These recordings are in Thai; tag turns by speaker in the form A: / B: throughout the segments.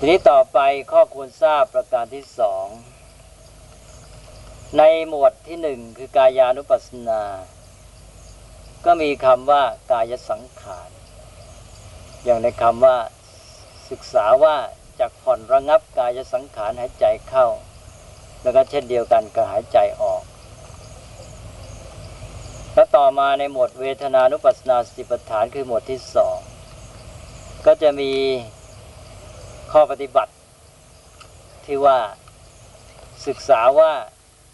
A: ทีนี้ต่อไปข้อควรทราบประการที่สอง ในหมวดที่หนึ่งคือกายานุปัสสนา ก็มีคำว่ากายสังขาร อย่างในคำว่าศึกษาว่าจากผ่อนระงับกายสังขารหายใจเข้า แล้วก็เช่นเดียวกันกับหายใจออกแล้วต่อมาในหมวดเวทนานุปัสสนาสติปัฏฐานคือหมวดที่สองก็จะมี ข้อปฏิบัติ ที่ว่าศึกษาว่า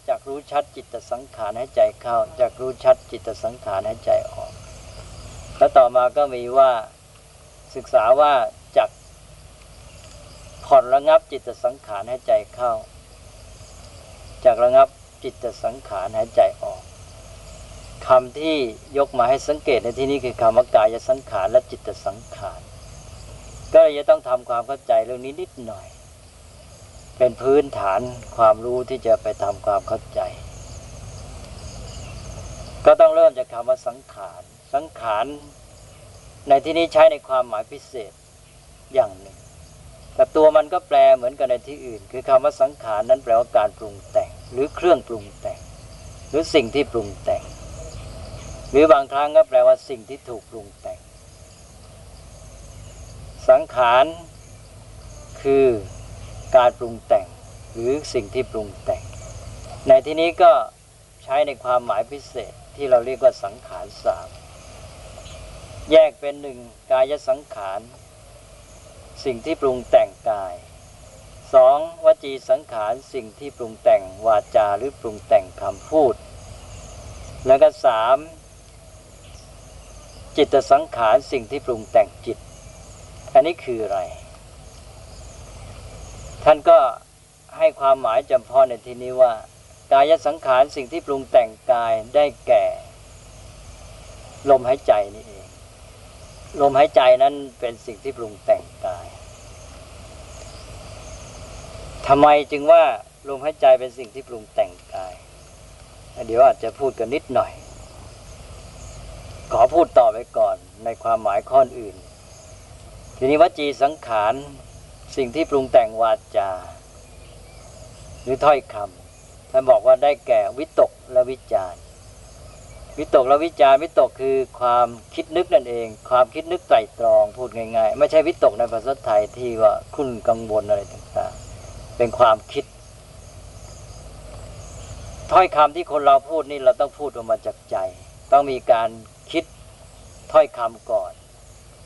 A: จากรู้ชัดจิตสังขารให้ใจเข้าจากรู้ชัดจิตสังขารให้ใจออก แล้วต่อมาก็มีว่าศึกษาว่าจากผ่อนระงับจิตสังขารให้ใจเข้าจากระงับจิตสังขารให้ใจออกคำที่ยกมาให้สังเกตในที่นี้คือคำว่ากายสังขารและจิตสังขาร ก็เลยจะต้องทำความเข้าใจเรื่องนี้นิดหน่อย เป็นพื้นฐานความรู้ที่จะไปทำความเข้าใจ ก็ต้องเริ่มจากคำว่าสังขารสังขารในที่นี้ใช้ในความหมายพิเศษอย่างหนึ่ง แต่ตัวมันก็แปลเหมือนกันในที่อื่น คือคำว่าสังขารนั้นแปลว่าการปรุงแต่ง หรือเครื่องปรุงแต่ง หรือสิ่งที่ปรุงแต่ง หรือบางครั้งก็แปลว่าสิ่งที่ถูกปรุง สังขารคือการปรุงแต่งหรือสิ่งที่ปรุงแต่ง ในที่นี้ก็ใช้ในความหมายพิเศษที่เราเรียกว่าสังขารสามแยกเป็นหนึ่งกายสังขาร สิ่งที่ปรุงแต่งกายสองวจีสังขารสิ่งที่ปรุงแต่งวาจาหรือปรุงแต่งคำพูด แล้วก็สามจิตสังขารสิ่งที่ปรุงแต่งจิต อันนี้คืออะไร ท่านก็ให้ความหมายจำเพาะในที่นี้ว่า กายสังขารสิ่งที่ปรุงแต่งกายได้แก่ ลมหายใจนี่เอง ลมหายใจนั้นเป็นสิ่งที่ปรุงแต่งกายทำไมจึงว่าลมหายใจเป็นสิ่งที่ปรุงแต่งกาย เดี๋ยวอาจจะพูดกันนิดหน่อย ขอพูดต่อไปก่อนในความหมายข้ออื่น ทีนี้วจีสังขารสิ่งที่ปรุงแต่งวาจา หรือถ้อยคำท่านบอกว่าได้แก่วิตกและวิจารวิตกและวิจารวิตกคือความคิดนึกนั่นเอง ความคิดนึกไตรตรองพูดง่ายๆ ไม่ใช่วิตกในภาษาไทยที่ว่าคุณกังวลอะไรต่างๆ เป็นความคิด ถ้อยคำที่คนเราพูดนี่เราต้องพูดออกมาจากใจ ต้องมีการคิดถ้อยคำก่อน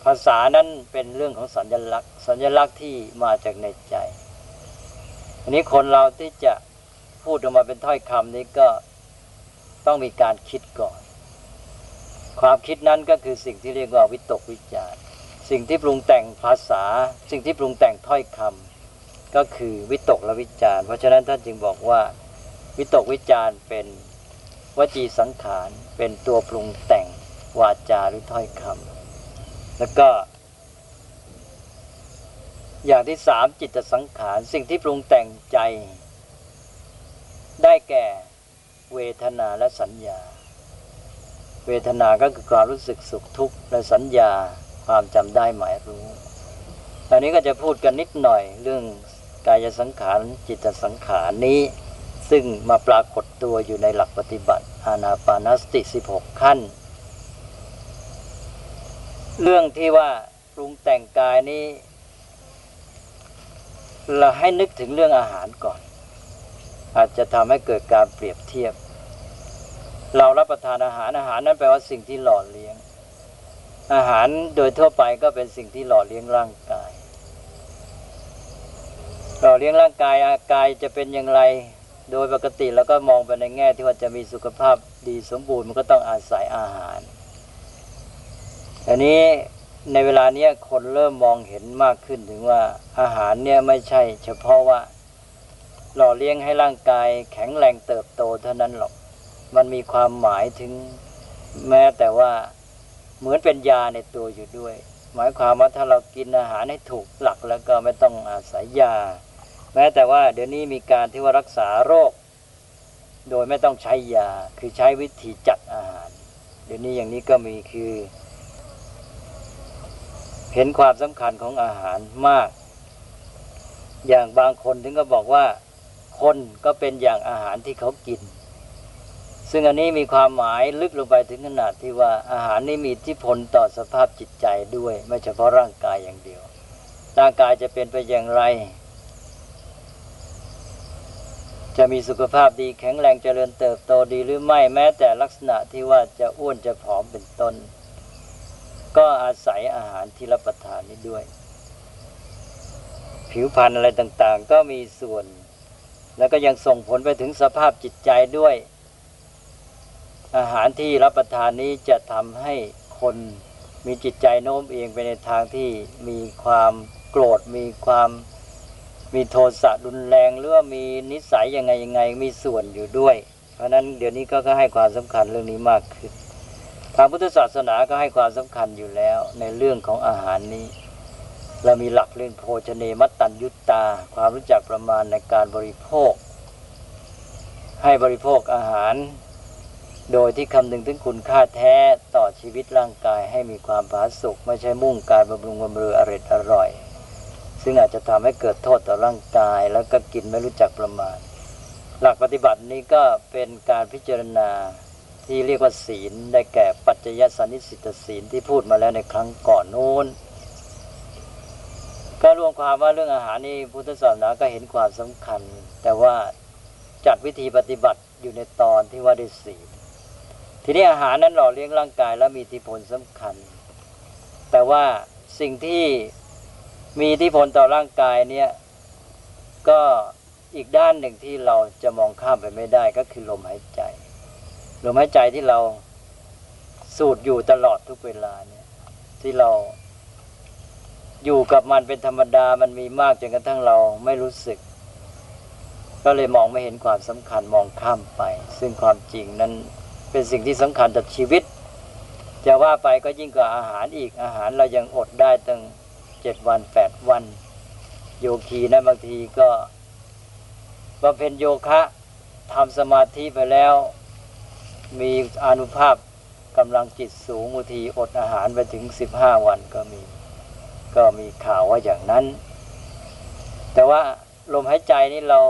A: ภาษานั้นเป็นเรื่องของสัญลักษณ์ สัญลักษณ์ที่มาจากในใจอันนี้คนเราที่จะพูดออกมาเป็นถ้อยคำนี้ก็ต้องมีการคิดก่อน ความคิดนั้นก็คือสิ่งที่เรียกว่าวิตกวิจารสิ่งที่ปรุงแต่งภาษา สิ่งที่ปรุงแต่งถ้อยคำก็คือวิตกและวิจารเพราะฉะนั้นท่านจึงบอกว่า วิตกวิจารเป็นวจีสังขารเป็นตัวปรุงแต่งวาจาหรือถ้อยคำ แล้วก็ อย่างที่สามจิตสังขาร สิ่งที่ปรุงแต่งใจ ได้แก่เวทนาและสัญญา เวทนาก็คือความรู้สึกสุขทุกข์และสัญญาความจำได้หมายรู้ อันนี้ก็จะพูดกันนิดหน่อยเรื่องกายสังขารจิตสังขารนี้ ซึ่งมาปรากฏตัวอยู่ในหลักปฏิบัติอานาปานสติ 16 ขั้น เรื่องที่ว่าปรุงแต่งกายนี้ เราให้นึกถึงเรื่องอาหารก่อน อาจจะทำให้เกิดการเปรียบเทียบ เรารับประทานอาหารอาหารนั้นแปลว่าสิ่งที่หล่อเลี้ยง อาหารโดยทั่วไปก็เป็นสิ่งที่หล่อเลี้ยงร่างกาย หล่อเลี้ยงร่างกายอากายจะเป็นอย่างไรโดยปกติเราก็มองไปในแง่ที่ว่าจะมีสุขภาพดีสมบูรณ์มันก็ต้องอาศัยอาหาร อันนี้ในเวลาเนี้ยคนเริ่มมองเห็นมากขึ้นถึงว่าอาหารเนี่ยไม่ใช่ เฉพาะว่า หล่อเลี้ยงให้ร่างกายแข็งแรงเติบโตเท่านั้นหรอก มันมีความหมายถึงแม้แต่ว่าเหมือนเป็นยาในตัวอยู่ด้วย หมายความว่าถ้าเรากินอาหารให้ถูกหลักแล้วก็ไม่ต้องอาศัยยา แม้แต่ว่าเดี๋ยวนี้มีการที่ว่ารักษาโรค โดยไม่ต้องใช้ยาคือใช้วิธีจัดอาหาร เดี๋ยวนี้อย่างนี้ก็มีคือ เห็นความสำคัญของอาหารมาก อย่างบางคนถึงก็บอกว่า คนก็เป็นอย่างอาหารที่เขากิน ซึ่งอันนี้มีความหมายลึกลงไปถึงขนาดที่ว่าอาหารนี้มีอิทธิพลต่อสภาพจิตใจด้วย ไม่เฉพาะร่างกายอย่างเดียว ร่างกายจะเป็นไปอย่างไร จะมีสุขภาพดีแข็งแรงเจริญเติบโตดีหรือไม่แม้แต่ลักษณะที่ว่าจะอ้วนจะผอมเป็นต้น ก็อาศัยอาหารที่รับประทานนี้ด้วย ผิวพรรณอะไรต่างๆ ก็มีส่วน แล้วก็ยังส่งผลไปถึงสภาพจิตใจด้วย อาหารที่รับประทานนี้จะทำให้คนมีจิตใจโน้มเอียงไปในทางที่มีความโกรธมีความมีโทสะรุนแรงหรือว่ามีนิสัยยังไงยังไงมีส่วนอยู่ด้วย เพราะนั้นเดี๋ยวนี้ก็ให้ความสำคัญเรื่องนี้มากขึ้น ทางพุทธศาสนาก็ให้ความสำคัญอยู่แล้วในเรื่องของอาหารนี้ เรามีหลักเรื่องโภชเนมัตตัญยุตตา ความรู้จักประมาณในการบริโภค ให้บริโภคอาหาร โดยที่คำนึงถึงคุณค่าแท้ต่อชีวิตร่างกายให้มีความผาสุกไม่ใช่มุ่งการบำรุงบำเรออร่อยอร่อย ซึ่งอาจจะทำให้เกิดโทษต่อร่างกาย แล้วก็กินไม่รู้จักประมาณ หลักปฏิบัตินี้ก็เป็นการพิจารณา ที่เรียกว่าศีล ได้แก่ปัจจยสันนิสิตศีลที่พูดมาแล้วในครั้งก่อนโน้น ก็รวมความว่าเรื่องอาหารนี่พุทธศาสนาก็เห็นความสำคัญ แต่ว่าจัดวิธีปฏิบัติอยู่ในตอนที่ว่าได้ศีล ทีนี้อาหารนั้นหล่อเลี้ยงร่างกายและมีอิทธิพลสำคัญ แต่ว่าสิ่งที่มีอิทธิพลต่อร่างกายเนี่ยก็อีกด้านหนึ่งที่เราจะมองข้ามไปไม่ได้ก็คือลมหายใจ ลมหายใจที่เราสูดอยู่ตลอดทุกเวลาเนี่ย ที่เราอยู่กับมันเป็นธรรมดามันมีมากจนกระทั่งเราไม่รู้สึก ก็เลยมองไม่เห็นความสำคัญมองข้ามไป ซึ่งความจริงนั้นเป็นสิ่งที่สำคัญต่อชีวิต จะว่าไปก็ยิ่งกว่าอาหารอีกอาหารเรายังอดได้ตั้งเจ็ดวันแปดวัน โยคีนะบางทีก็บำเพ็ญโยคะทำสมาธิไปแล้ว มีอานุภาพกำลังจิตสูงบางทีอดอาหารไปถึงสิบห้าวันก็มี ก็มีข่าวว่าอย่างนั้น แต่ว่าลมหายใจนี่เรา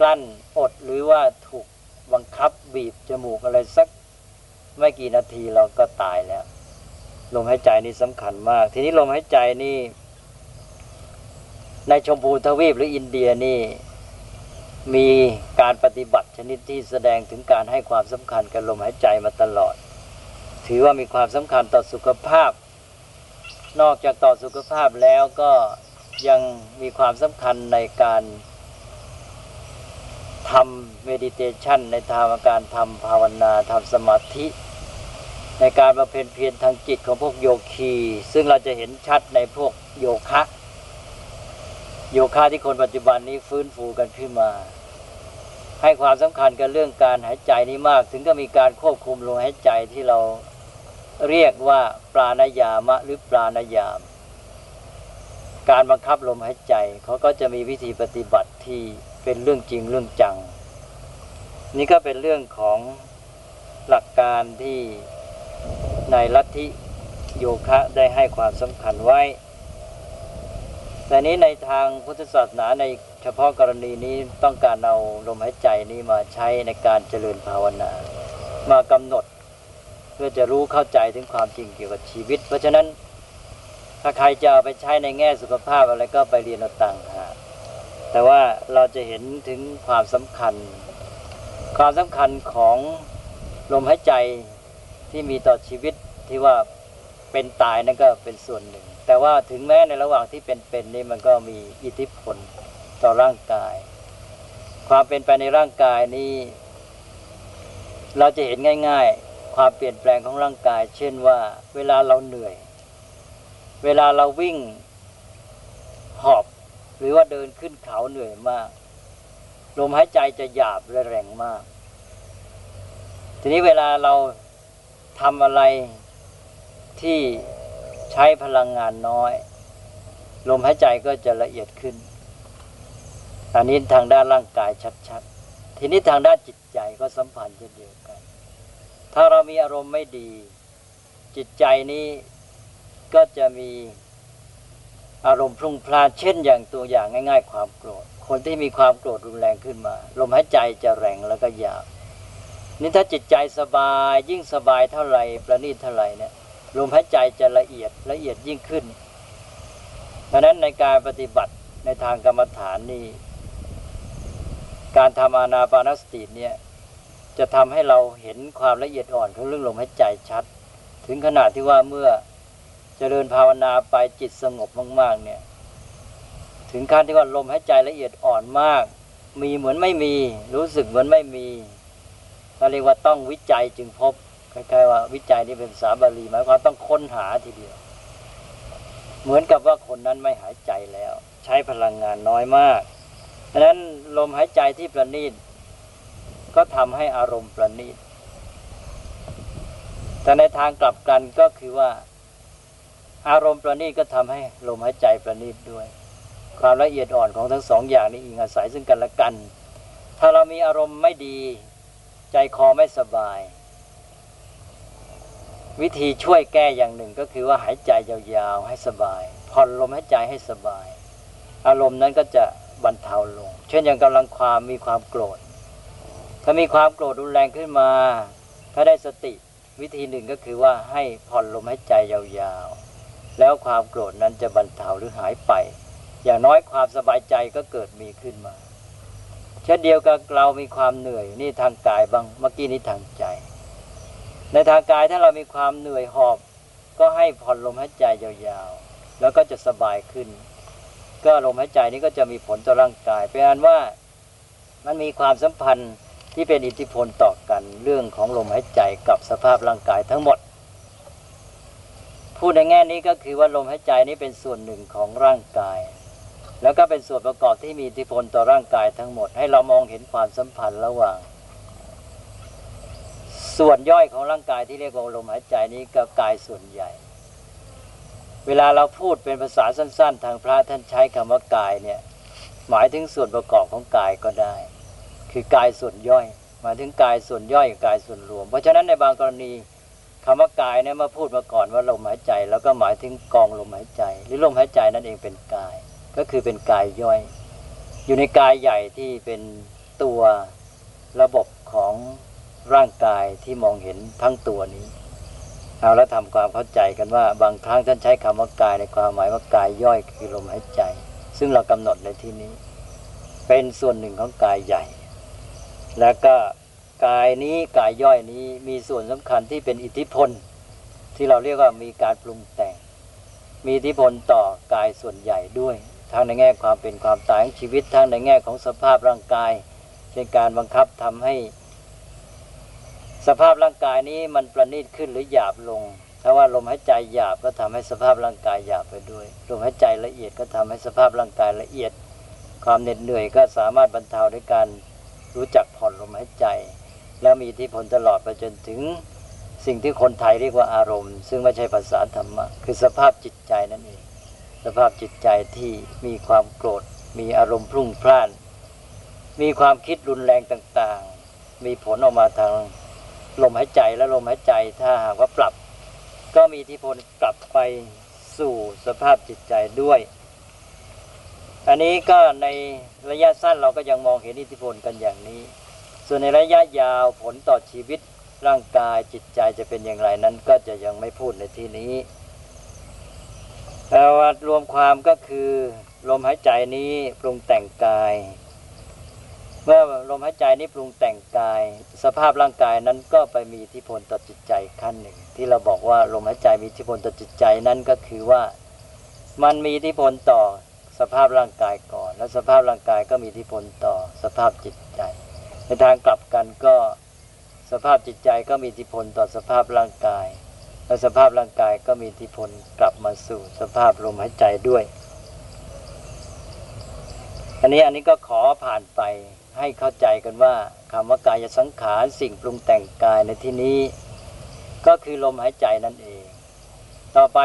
A: กลั้นอดหรือว่าถูกบังคับบีบจมูกอะไรสักไม่กี่นาทีเราก็ตายแล้วลมหายใจนี่สำคัญมาก ทีนี้ลมหายใจนี่ ในชมพูทวีปหรืออินเดียนี่ มีการปฏิบัติชนิดที่แสดงถึงการให้ความสำคัญกับลมหายใจมาตลอด ถือว่ามีความสำคัญต่อสุขภาพ นอกจากต่อสุขภาพแล้วก็ยังมีความสำคัญในการทำเมดิเทชันในทางการทำภาวนาทำสมาธิ ในการมาเพ็ญเพียรทางจิตของพวกโยคี ซึ่งเราจะเห็นชัดในพวกโยคะ โยคะที่คนปัจจุบันนี้ฟื้นฟูกันขึ้นมา ให้ความสำคัญกับเรื่องการหายใจนี้มาก ถึงก็มีการควบคุมลมหายใจที่เราเรียกว่าปราณยามะหรือปราณยาม การบังคับลมหายใจเขาก็จะมีวิธีปฏิบัติที่เป็นเรื่องจริงเรื่องจัง นี่ก็เป็นเรื่องของหลักการที่ในลัทธิโยคะได้ให้ความสำคัญไว้ แต่นี้ในทางพุทธศาสนาในเฉพาะกรณีนี้ต้องการเอาลมหายใจนี้มาใช้ในการเจริญภาวนา มากำหนด เพื่อจะรู้เข้าใจถึงความจริงเกี่ยวกับชีวิต เพราะฉะนั้นถ้าใครจะเอาไปใช้ในแง่สุขภาพอะไรก็ไปเรียนเอาต่างหากแต่ว่าเราจะเห็นถึงความสำคัญ ความสำคัญของลมหายใจที่มีต่อชีวิตที่ว่า เป็นตายนั่นก็เป็นส่วนหนึ่ง แต่ว่าถึงแม้ในระหว่างที่เป็นๆนี่มันก็มีอิทธิพลต่อร่างกาย ความเป็นไปในร่างกายนี้เราจะเห็นง่าย ๆ ความเปลี่ยนแปลงของร่างกาย เช่นว่า เวลาเราเหนื่อย เวลาเราวิ่งหอบ หรือว่าเดินขึ้นเขาเหนื่อยมาก ลมหายใจจะหยาบและแรงมาก ทีนี้เวลาเราทำอะไร ที่ใช้พลังงานน้อย ลมหายใจก็จะละเอียดขึ้น อันนี้ทางด้านร่างกายชัดๆ ทีนี้ทางด้านจิตใจก็สัมพันธ์เช่นเดียวกัน ถ้าเรามีอารมณ์ไม่ดี จิตใจนี้ก็จะมีอารมณ์พลุ่งพลานเช่นอย่างตัวอย่างง่าย ๆ ความโกรธ คนที่มีความโกรธรุนแรงขึ้นมา ลมหายใจจะแรงแล้วก็ยาวนี่ถ้าจิตใจสบายยิ่งสบายเท่าไหร่ประณีตเท่าไหร่เนี่ย ลมหายใจจะละเอียดละเอียดยิ่งขึ้นดังนั้นในการปฏิบัติในทางกรรมฐานนี่การทำอานาปานสติเนี่ยจะทำให้เราเห็นความละเอียดอ่อนของเรื่องลมหายใจชัด ถึงขนาดที่ว่าเมื่อเจริญภาวนาไปจิตสงบมาก ๆ เนี่ย ถึงขั้นที่ว่าลมหายใจละเอียดอ่อนมาก มีเหมือนไม่มี รู้สึกเหมือนไม่มีเราเรียกว่าต้องวิจัยจึงพบ คล้ายๆว่าวิจัยนี่เป็นภาษาบาลีหมายความต้องค้นหาทีเดียว เหมือนกับว่าคนนั้นไม่หายใจแล้ว ใช้พลังงานน้อยมากดังนั้นลมหายใจที่ประณีตก็ทำให้อารมณ์ประณีตแต่ในทางกลับกันก็คือว่า อารมณ์ประณีตก็ทำให้ลมหายใจประณีตด้วย ความละเอียดอ่อนของทั้งสองอย่างนี้อิงอาศัยซึ่งกันและกัน ถ้าเรามีอารมณ์ไม่ดี ใจคอไม่สบาย วิธีช่วยแก้อย่างหนึ่งก็คือว่าหายใจยาวๆให้สบายผ่อนลมหายใจให้สบาย อารมณ์นั้นก็จะบรรเทาลง เช่นอย่างกำลังความมีความโกรธ ถ้ามีความโกรธรุนแรงขึ้นมา ถ้าได้สติวิธีหนึ่งก็คือว่าให้ผ่อนลมหายใจยาวๆ แล้วความโกรธนั้นจะบรรเทาหรือหายไป อย่างน้อยความสบายใจก็เกิดมีขึ้นมา เช่นเดียวกับเรามีความเหนื่อยนี่ทางกายบ้างเมื่อกี้นี้ทางใจ ในทางกายถ้าเรามีความเหนื่อยหอบ ก็ให้ผ่อนลมหายใจยาวๆ แล้วก็จะสบายขึ้น ก็ลมหายใจนี้ก็จะมีผลต่อร่างกายเป็นอันว่ามันมีความสัมพันธ์ที่เป็นอิทธิพลต่อกันเรื่องของลมหายใจกับสภาพร่างกายทั้งหมด พูดในแง่นี้ก็คือว่าลมหายใจนี้เป็นส่วนหนึ่งของร่างกาย แล้วก็เป็นส่วนประกอบที่มีอิทธิพลต่อร่างกายทั้งหมด ให้เรามองเห็นความสัมพันธ์ระหว่าง ส่วนย่อยของร่างกายที่เรียกว่าลมหายใจนี้กับกายส่วนใหญ่ เวลาเราพูดเป็นภาษาสั้น ๆ ทางพระท่านใช้คำว่ากายเนี่ยหมายถึงส่วนประกอบของกายก็ได้ คือกายส่วนย่อยหมายถึงกายส่วนย่อยกับกายส่วนรวม เพราะฉะนั้นในบางกรณีคำว่ากายเนี่ยมาพูดมาก่อนว่าลมหายใจ แล้วก็หมายถึงกองลมหายใจ หรือลมหายใจนั่นเองเป็นกาย ก็คือเป็นกายย่อย อยู่ในกายใหญ่ที่เป็นตัวระบบของ ร่างกายที่มองเห็นทั้งตัวนี้เอาแล้วทำความเข้าใจกันว่า บางครั้งท่านใช้คำว่ากายในความหมายว่ากายย่อยคือลมหายใจ ซึ่งเรากำหนดในที่นี้ เป็นส่วนหนึ่งของกายใหญ่ แล้วก็กายนี้กายย่อยนี้มีส่วนสำคัญที่เป็นอิทธิพล ที่เราเรียกว่ามีการปรุงแต่ง มีอิทธิพลต่อกายส่วนใหญ่ด้วยทั้งในแง่ความเป็นความตายของชีวิตทั้งในแง่ของสภาพร่างกายเช่นการบังคับทำให้ สภาพร่างกายนี้มันประณีตขึ้นหรือหยาบลง ถ้าว่าลมหายใจหยาบก็ทำให้สภาพร่างกายหยาบไปด้วย ลมหายใจละเอียดก็ทำให้สภาพร่างกายละเอียด ความเหน็ดเหนื่อยก็สามารถบรรเทาด้วยการรู้จักผ่อนลมหายใจ แล้วมีอิทธิพลตลอดไปจนถึงสิ่งที่คนไทยเรียกว่าอารมณ์ ซึ่งไม่ใช่ภาษาธรรมะคือสภาพจิตใจนั่นเอง สภาพจิตใจที่มีความโกรธ มีอารมณ์พรุ่งพล่าน มีความคิดรุนแรงต่างๆ มีผลออกมาทาง ลมหายใจและลมหายใจถ้าหากว่าปรับ ก็มีอิทธิพลกลับไปสู่สภาพจิตใจด้วย อันนี้ก็ในระยะสั้นเราก็ยังมองเห็นอิทธิพลกันอย่างนี้ ส่วนในระยะยาวผลต่อชีวิตร่างกายจิตใจจะเป็นอย่างไรนั้นก็จะยังไม่พูดในที่นี้แต่ว่ารวมความก็คือลมหายใจนี้ปรุงแต่งกาย เมื่อลมหายใจนี้ปรุงแต่งกาย สภาพร่างกายนั้นก็ไปมีอิทธิพลต่อจิตใจขั้นหนึ่ง ที่เราบอกว่าลมหายใจมีอิทธิพลต่อจิตใจนั้นก็คือว่ามันมีอิทธิพลต่อสภาพร่างกายก่อน แล้วสภาพร่างกายก็มีอิทธิพลต่อสภาพจิตใจ ในทางกลับกันก็สภาพจิตใจก็มีอิทธิพลต่อสภาพร่างกาย และสภาพร่างกายก็มีอิทธิพลกลับมาสู่สภาพลมหายใจด้วย อันนี้อันนี้ก็ขอผ่านไป ให้เข้าใจกันว่าคำว่ากายสังขารสิ่งปรุงแต่งกายในที่นี้ ก็คือลมหายใจนั่นเอง ต่อไป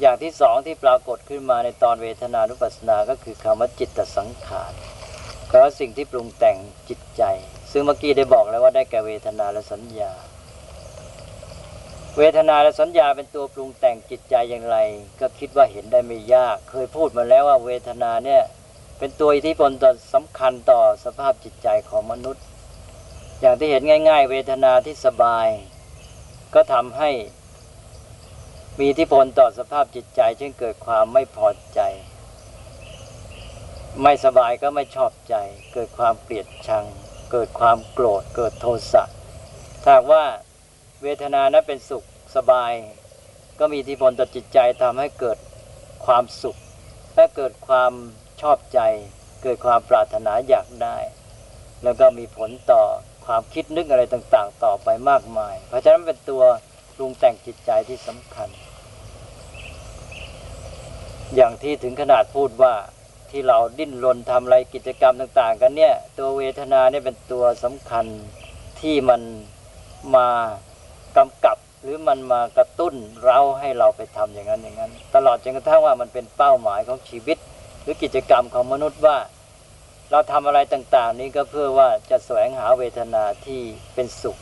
A: อย่างที่สองที่ปรากฏขึ้นมาในตอนเวทนานุปัสสนาก็คือคำว่าจิตสังขารแปลว่าสิ่งที่ปรุงแต่งจิตใจ ซึ่งเมื่อกี้ได้บอกแล้วว่าได้แก่เวทนาและสัญญา เวทนาและสัญญาเป็นตัวปรุงแต่งจิตใจอย่างไร ก็คิดว่าเห็นได้ไม่ยาก เคยพูดมาแล้วว่าเวทนาเนี่ย เป็นตัวอิทธิพลต่อสำคัญต่อสภาพจิตใจของมนุษย์ อย่างที่เห็นง่าย ๆ เวทนาที่สบาย ก็ทำให้มีอิทธิพลต่อสภาพจิตใจเช่นเกิดความไม่พอใจ ไม่สบายก็ไม่ชอบใจ เกิดความเกลียดชัง เกิดความโกรธ เกิดโทสะถ้าหากว่าเวทนานั้นเป็นสุขสบาย ก็มีอิทธิพลต่อจิตใจทำให้เกิดความสุขและเกิดความ อบใจ เกิดความปรารถนาอยากได้ แล้วก็มีผลต่อความคิดนึกอะไรต่าง ๆ ต่อไปมากมาย เพราะฉะนั้นเป็นตัวปรุงแต่งจิตใจที่สำคัญ อย่างที่ถึงขนาดพูดว่าที่เราดิ้นรนทำอะไรกิจกรรมต่าง ๆ กันเนี่ยตัวเวทนาเนี่ยเป็นตัวสำคัญที่มันมากำกับหรือมันมากระตุ้นเราให้เราไปทำอย่างนั้นอย่างนั้น ตลอดจนกระทั่งว่ามันเป็นเป้าหมายของชีวิต หรือกิจกรรมของมนุษย์ว่า เราทำอะไรต่าง ๆ นี้ก็เพื่อว่าจะแสวงหาเวทนาที่เป็นสุข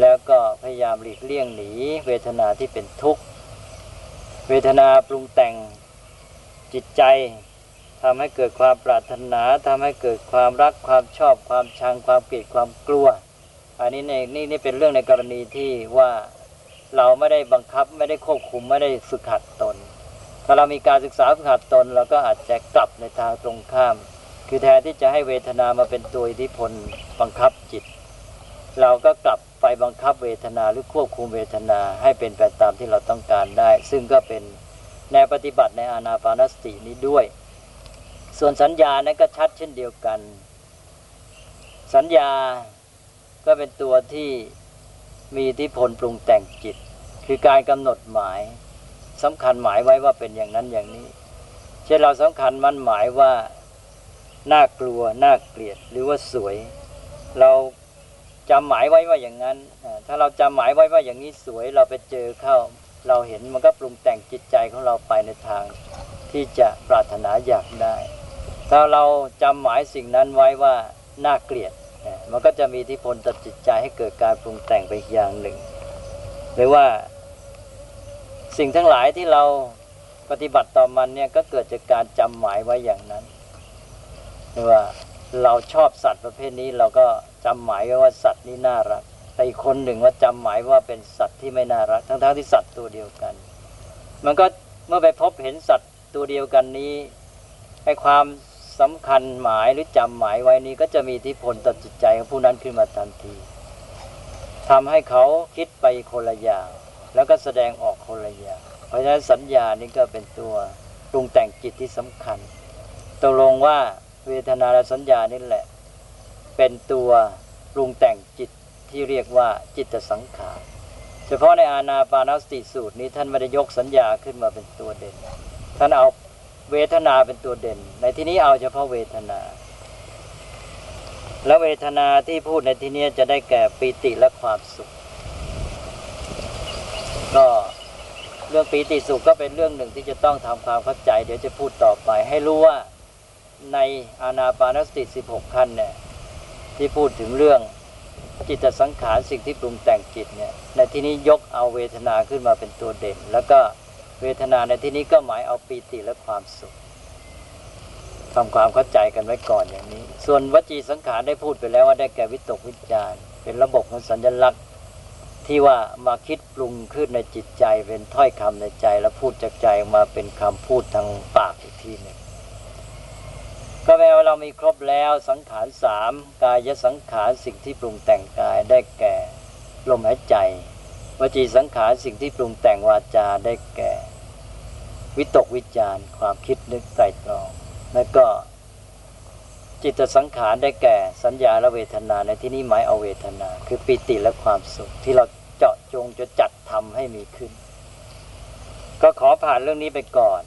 A: แล้วก็พยายามหลีกเลี่ยงหนี เวทนาที่เป็นทุกข์ เวทนาปรุงแต่งจิตใจทำให้เกิดความปรารถนาทำให้เกิดความรักความชอบความชังความเกลียดความกลัว อันนี้ในนี่นี่เป็นเรื่องในกรณีที่ว่าเราไม่ได้บังคับไม่ได้ควบคุมไม่ได้ฝึกหัดตน ถ้าเรามีการศึกษาฝึกหัดตนเราก็อาจจะกลับในทางตรงข้าม คือแทนที่จะให้เวทนามาเป็นตัวอิทธิพลบังคับจิต เราก็กลับไปบังคับเวทนาหรือควบคุมเวทนาให้เป็นไปตามที่เราต้องการได้ ซึ่งก็เป็นแนวปฏิบัติในอานาปานสตินี้ด้วย ส่วนสัญญานั้นก็ชัดเช่นเดียวกัน สัญญาก็เป็นตัวที่มีอิทธิพลปรุงแต่งจิต คือการกำหนดหมาย สำคัญหมายไว้ว่าเป็นอย่างนั้นอย่างนี้ เช่นเราสำคัญมันหมายว่าน่ากลัวน่าเกลียดหรือว่าสวย เราจำหมายไว้ว่าอย่างนั้น ถ้าเราจำหมายไว้ว่าอย่างนี้สวยเราไปเจอเข้า เราเห็นมันก็ปรุงแต่งจิตใจของเราไปในทางที่จะปรารถนาอยากได้ ถ้าเราจำหมายสิ่งนั้นไว้ว่าน่าเกลียด มันก็จะมีอิทธิพลต่อจิตใจให้เกิดการปรุงแต่งไปอีกอย่างหนึ่ง หรือว่า สิ่งทั้งหลายที่เราปฏิบัติต่อมันเนี่ยก็เกิดจากการจำหมายไว้อย่างนั้นหรือว่าเราชอบสัตว์ประเภทนี้เราก็จำหมายไว้ว่าสัตว์นี้น่ารัก แต่อีกคนหนึ่งว่าจำหมายว่าเป็นสัตว์ที่ไม่น่ารัก ทั้งๆทที่สัตว์ตัวเดียวกัน มันก็เมื่อไปพบเห็นสัตว์ตัวเดียวกันนี้ให้ความสำคัญหมายหรือจำหมายไว้นี้ก็จะมีอิทธิพลต่อจิตใจของผู้นั้นขึ้นมาทันทีทำให้เขาคิดไปคนละอย่าง แล้วก็แสดงออกคนละอย่างเพราะฉะนั้นสัญญานี้ก็เป็นตัวปรุงแต่งจิตที่สำคัญตกลงว่าเวทนาและสัญญานี่แหละ เป็นตัวปรุงแต่งจิตที่เรียกว่าจิตสังขารเฉพาะในอาณาปานสติสูตรนี้ท่านไม่ได้ยกสัญญาขึ้นมาเป็นตัวเด่น ท่านเอาเวทนาเป็นตัวเด่น ในที่นี้เอาเฉพาะเวทนา แล้วเวทนาที่พูดในที่นี้จะได้แก่ปีติและความสุข ก็เรื่องปีติสุขก็เป็นเรื่องหนึ่งที่จะต้องทำความเข้าใจ เดี๋ยวจะพูดต่อไป ให้รู้ว่าในอานาปานสติ 16 ขั้นเนี่ยที่พูดถึงเรื่องจิตสังขารสิ่งที่ปรุงแต่งจิตเนี่ยในที่นี้ยกเอาเวทนาขึ้นมาเป็นตัวเด่น แล้วก็เวทนาในที่นี้ก็หมายเอาปีติและความสุขทำความเข้าใจกันไว้ก่อนอย่างนี้ ส่วนวจีสังขารได้พูดไปแล้วว่าได้แก่วิตกวิจารเป็นระบบของสัญลักษณ์ ที่ว่ามาคิดปรุงขึ้นในจิตใจเป็นถ้อยคำในใจ แล้วพูดจากใจมาเป็นคำพูดทางปากอีกทีหนึ่งก็แปลว่าเรามีครบแล้วสังขารสามกายสังขารสิ่งที่ปรุงแต่งกายได้แก่ ลมหายใจวจีสังขารสิ่งที่ปรุงแต่งวาจาได้แก่ วิตกวิจารความคิดนึกไตรตรอง แล้วก็ จิตสังขารได้แก่สัญญาและเวทนาในที่นี้หมายเอาเวทนา คือปิติและความสุข ที่เราเจาะจงจะจัดทำให้มีขึ้น ก็ขอผ่านเรื่องนี้ไปก่อน